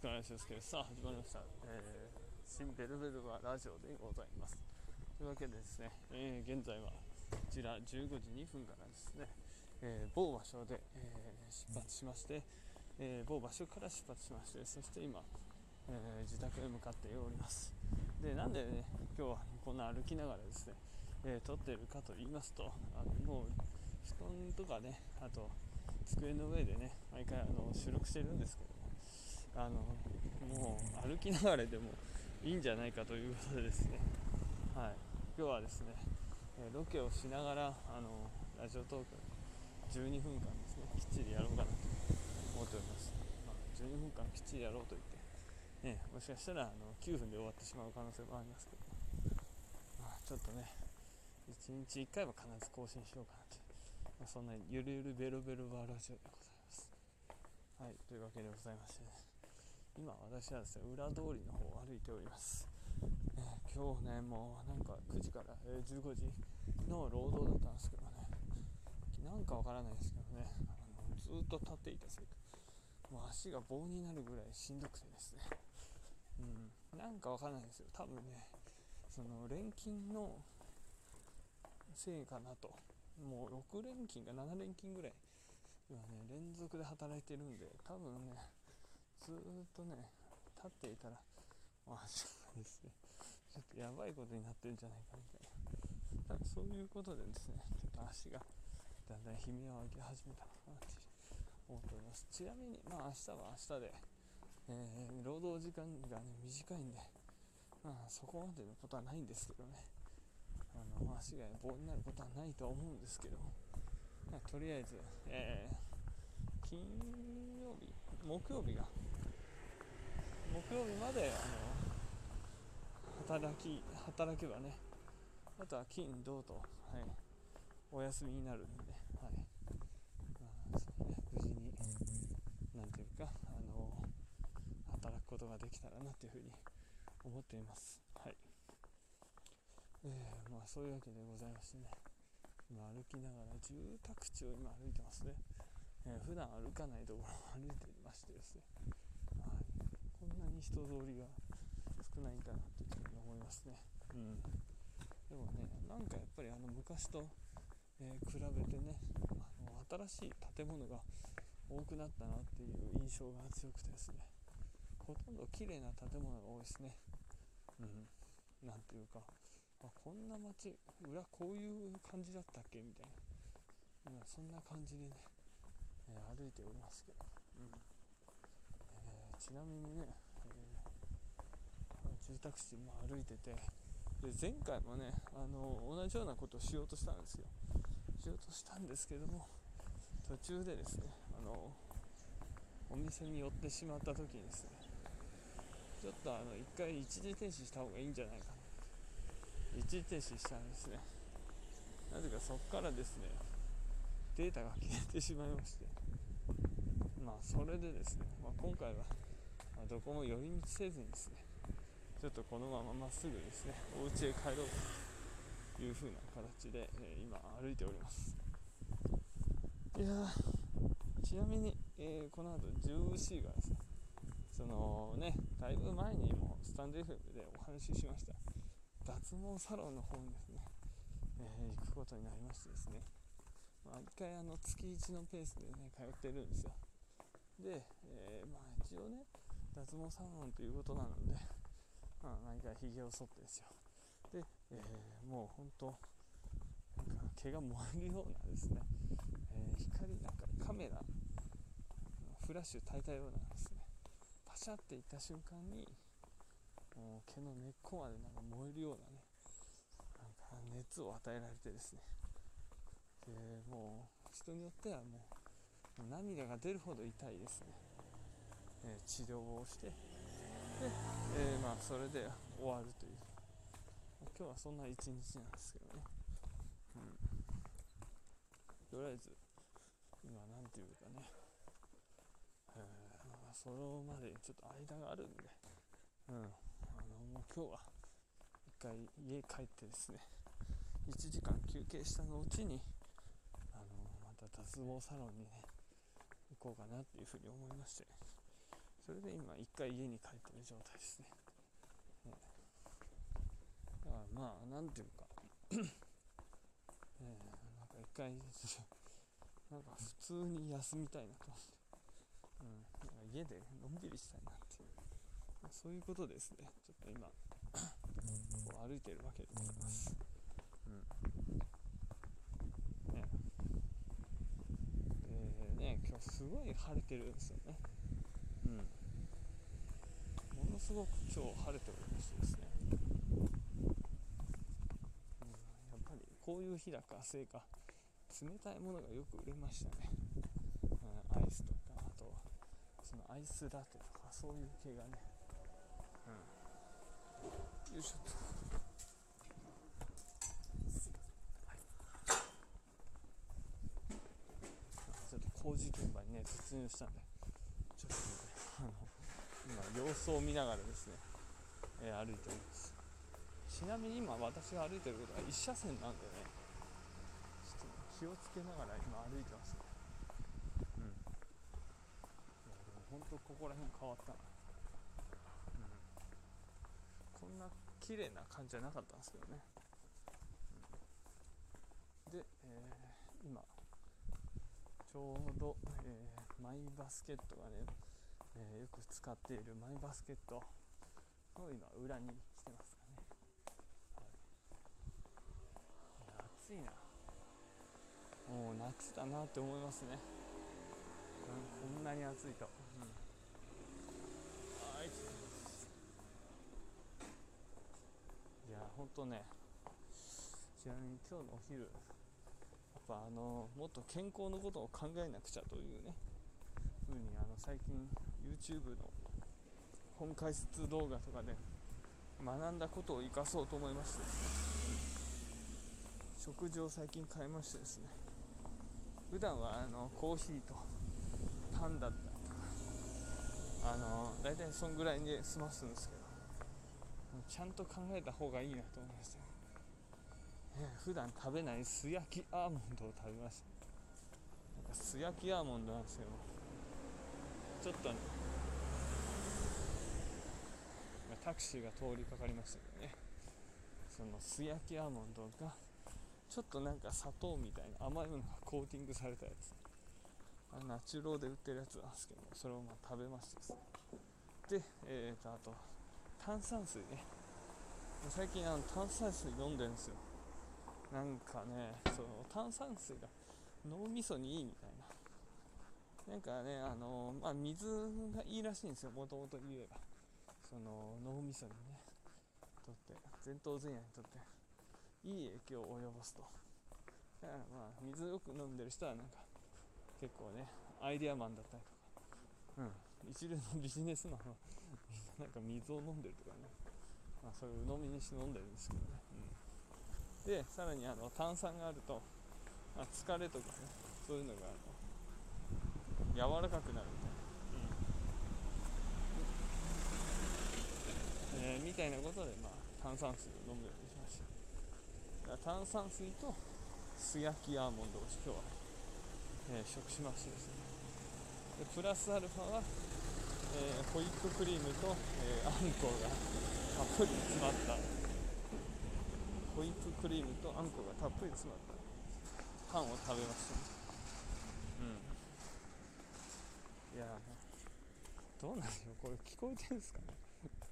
すかお願いします。さあ始まりました、えー、新ベルベルバラジオでございます。というわけでですね、えー、現在はこちら15時2分からですね、えー、某場所で、え出発しまして、え某場所から出発しましてそして今、え自宅へ向かっております。でなんでね今日はこんな歩きながらですね、え撮ってるかと言いますとあのもう布団とかねあと机の上でね毎回あの収録してるんですけどあのもう歩きながらでもいいんじゃないかということでですね、はい、今日はですねロケをしながらあのラジオトーク12分間ですねきっちりやろうかなと思っております、まあ、12分間きっちりやろうと言って、ね、もしかしたらあの9分で終わってしまう可能性もありますけど、まあ、ちょっとね1日1回は必ず更新しようかなと、まあ、そんなゆるゆるベロベロバーラジオでございます。はい。というわけでございましてね。今私はですね裏通りの方を歩いております、えー、今日ねもうなんか9時から、えー、15時の労働だったんですけどね。なんかわからないですけどね。あのずっと立っていたせいか。もう足が棒になるぐらいしんどくてですね。うん。なんかわからないですよ。多分ねその錬金のせいかなと。もう6連勤か7連勤ぐらい今ね連続で働いてるんで多分ねずっとね立っていたらまあですねちょっとやばいことになってるんじゃないかみたいな。そういうことでですねちょっと足がだんだん悲鳴を上げ始めたのかなって思っております。ちなみにまあ明日は明日で、えー、労働時間がね短いんでまあそこまでのことはないんですけどね。あの足が棒になることはないと思うんですけど、まあ、とりあえず、えー、金曜日木曜日が木曜日まであの働き働けばねあとは金土と、はい、お休みになるんで、はい。まあそうね、無事に何ていうかあの働くことができたらなというふうに思っています。はい。えー、まあ、そういうわけでございましてね。今歩きながら住宅地を今歩いてますね、えー、普段歩かないところを歩いていましてですね。んなに人通りが少ないんだなというふうに思いますね。うん、でもね、なんかやっぱりあの昔と、えー、比べてねあの、新しい建物が多くなったなっていう印象が強くてですね、ほとんど綺麗な建物が多いですね。うん、なんていうか、あこんな街、裏こういう感じだったっけみたいな、まそんな感じでね、歩いておりますけど。うんちなみにね、えー、住宅地も歩いててで前回もねあの同じようなことをしようとしたんですよ。しようとしたんですけども途中でですねあのお店に寄ってしまった時にですねちょっとあの一回一時停止した方がいいんじゃないかな。一時停止したんですね。なぜかそこからですねデータが消えてしまいまして。まあそれでですね、まあ、今回はまあ、どこも寄り道せずにですねちょっとこのまままっすぐですねお家へ帰ろうという風な形で、えー、今歩いております。いやちなみに、えー、この後 10C がですねそのねだいぶ前にもスタンド FM でお話ししました脱毛サロンの方にですね、えー、行くことになりましてですね毎回あの月1のペースでね通ってるんですよ。で、えー、まあ一応ね脱毛サロンということなので、まあ、何かひげを剃ってですよ。で、えー、もう本当毛が燃えるようなですね、えー、光なんかカメラフラッシュ焚いたようなですね。パシャっていった瞬間にもう毛の根っこまでなんか燃えるようなねなんか熱を与えられてですね。でもう人によってはもう涙が出るほど痛いですね。えー、治療をしてで、えー、まあそれで終わるという。今日はそんな一日なんですけどね、うん、とりあえず今何ていうかね、えー、まあ、それまでちょっと間があるんで、うん、あのもう今日は一回家帰ってですね。1時間休憩した後にあのまた脱毛サロンにね行こうかなっていうふうに思いまして。それで今一回家に帰ってる状態ですね、ねだからまあなんていうか。えー、なんか一回なんか普通に休みたいなと思って、うん、なんか家でのんびりしたいなって。いう、まあ、そういうことですね。ちょっと今こう歩いてるわけでございます、うん。ね。でね今日すごい晴れてるんですよね。すごく今日晴れておりましてですね、うん、やっぱりこういう日だかせいか冷たいものがよく売れましたね、うん、アイスとかあとそのアイスラテとかそういう系がね、うん、よいしょっと。ちょっと工事現場にね突入したんで。ちょっとねあの今様子を見ながらですね、えー、歩いております。ちなみに今私が歩いてることは1車線なんでね気をつけながら今歩いてます。ねうん。いやでも本当ここら辺変わったな、うん、こんな綺麗な感じじゃなかったんですけどね、うん、で、えー、今ちょうど、えー、マイバスケットがね、えー、よく使っているマイバスケットの今裏に来てますかね、はい、暑いな。もう夏だなって思いますね。こんなに暑いと、うん、はい。いやほんとねちなみに今日のお昼やっぱあのもっと健康のことを考えなくちゃというね。ふうにあの最近 YouTube の本解説動画とかで学んだことを生かそうと思いまして食事を最近変えましてですね普段はあのコーヒーとパンだったりとかあの大体そんぐらいで済ますんですけどちゃんと考えた方がいいなと思いました、え普段食べない素焼きアーモンドを食べましたなんか素焼きアーモンドなんですけどちょっとタクシーが通りかかりましたけどね。その素焼きアーモンドがちょっとなんか砂糖みたいな甘いものがコーティングされたやつ。あナチュローで売ってるやつなんですけどそれをまあ食べましてです。で、えーと、あと炭酸水ね。最近あの炭酸水飲んでるんですよ。なんかねその炭酸水が脳みそにいいみたいな。なんかねあのまあ水がいいらしいんですよもともと言えばその脳みそにねとって前頭前野にとっていい影響を及ぼすと。だからまあ水よく飲んでる人はなんか結構ねアイデアマンだったりとか、うん、一流のビジネスマンはみんななんか水を飲んでるとかね、まあ、そういう鵜呑みにして飲んでるんですけどね、うん、でさらにあの炭酸があると、まあ、疲れとかねそういうのがあの柔らかくなるみたいなえー、みたいなことで、まあ、炭酸水を飲むようにしました。炭酸水と素焼きアーモンドを今日は、えー、食しましてですね。でプラスアルファは、えー、ホイップクリームと、えー、あんこがたっぷり詰まった。ホイップクリームとあんこがたっぷり詰まった。パンを食べました、ね、うんいやどうなんでしょうこれ聞こえてるんですかね？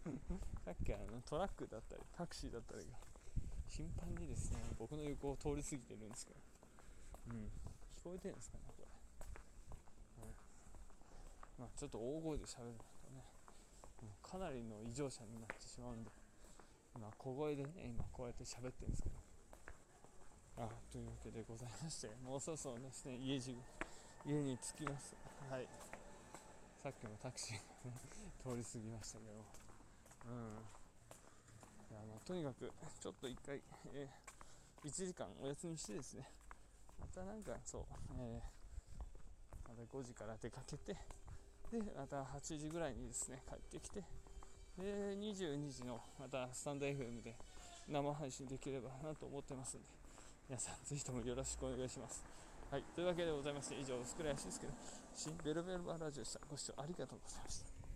さっきあのトラックだったりタクシーだったりが頻繁にですね僕の横を通り過ぎてるんですけど、うん、聞こえてるんですかね？これ、うん、まあちょっと大声で喋るのとねかなりの異常者になってしまうんで今小声でね今こうやって喋ってるんですけど。あというわけでございましてもうそろそろですね家中家に着きます。はい。さっきのタクシーが、通り過ぎましたけど。うん。いやまあ、とにかくちょっと1回、えー、1時間お休みしてですね。またなんかそう、えー、また5時から出かけてでまた8時ぐらいにですね帰ってきてで22時のまたスタンド FM で生配信できればなと思ってますんで皆さんぜひともよろしくお願いします。はい。というわけでございまして以上薄倉康ですけど新ベルベルバラジオでした。ご視聴ありがとうございました。